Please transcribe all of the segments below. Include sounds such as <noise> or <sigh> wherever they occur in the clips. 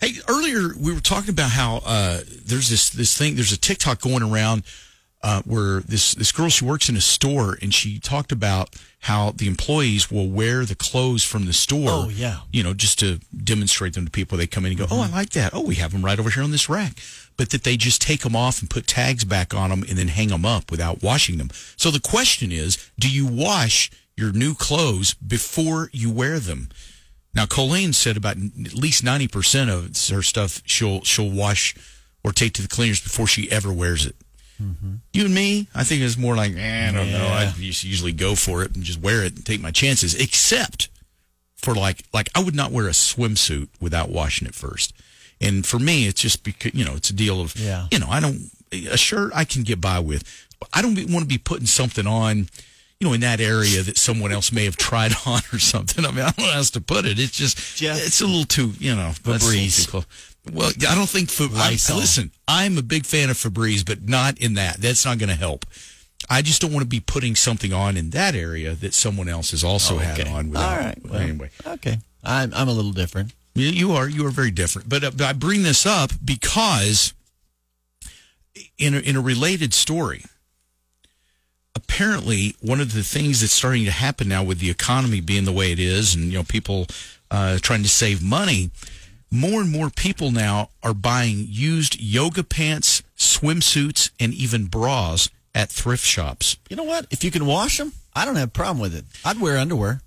Hey, earlier we were talking about how uh, there's this this thing. There's a TikTok going around uh, where this this girl she works in a store and she talked about how the employees will wear the clothes from the store. Oh, yeah. you know, just to demonstrate them to people. They come in and go, "Oh, I like that. Oh, we have them right over here on this rack." But that they just take them off and put tags back on them and then hang them up without washing them. So the question is, do you wash your new clothes before you wear them? Now, Colleen said about at least ninety percent of her stuff she'll she'll wash or take to the cleaners before she ever wears it. You and me, I think it's more like eh, I don't know. I usually go for it and just wear it and take my chances. Except for like like I would not wear a swimsuit without washing it first. And for me, it's just because you know it's a deal of Yeah. you know I don't a shirt I can get by with. I don't want to be putting something on. You know, in that area that someone else may have tried <laughs> on or something. I mean, I don't know how else to put it. It's just, Jeff. it's a little too, you know, that's a little Febreze. too. Well, I don't think. Fa- I, Lysol. listen, I'm a big fan of Febreze, but not in that. That's not going to help. I just don't want to be putting something on in that area that someone else has also had Okay. on. Without, All right. Well, anyway, Okay. I'm I'm a little different. you, you are you are very different. But, uh, but I bring this up because in a, in a related story, apparently one of the things that's starting to happen now with the economy being the way it is, and you know people uh, trying to save money, more and more people now are buying used yoga pants, swimsuits, and even bras at thrift shops. You know what? If you can wash them, I don't have a problem with it. I'd wear underwear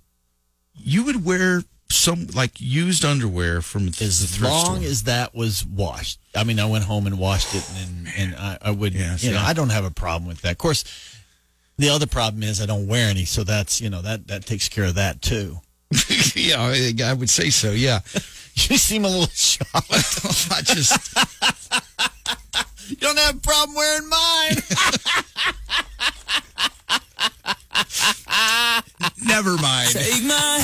You would wear some like used underwear from the as thrift long store. as that was washed. I mean, I went home and washed it, and and I, I would, Yeah, you know. I don't have a problem with that. Of course, the other problem is I don't wear any, so that's you know that that takes care of that too. <laughs> yeah, I, I would say so. Yeah, <laughs> You seem a little shocked. <laughs> I just you don't have a problem wearing mine. never mind. Take my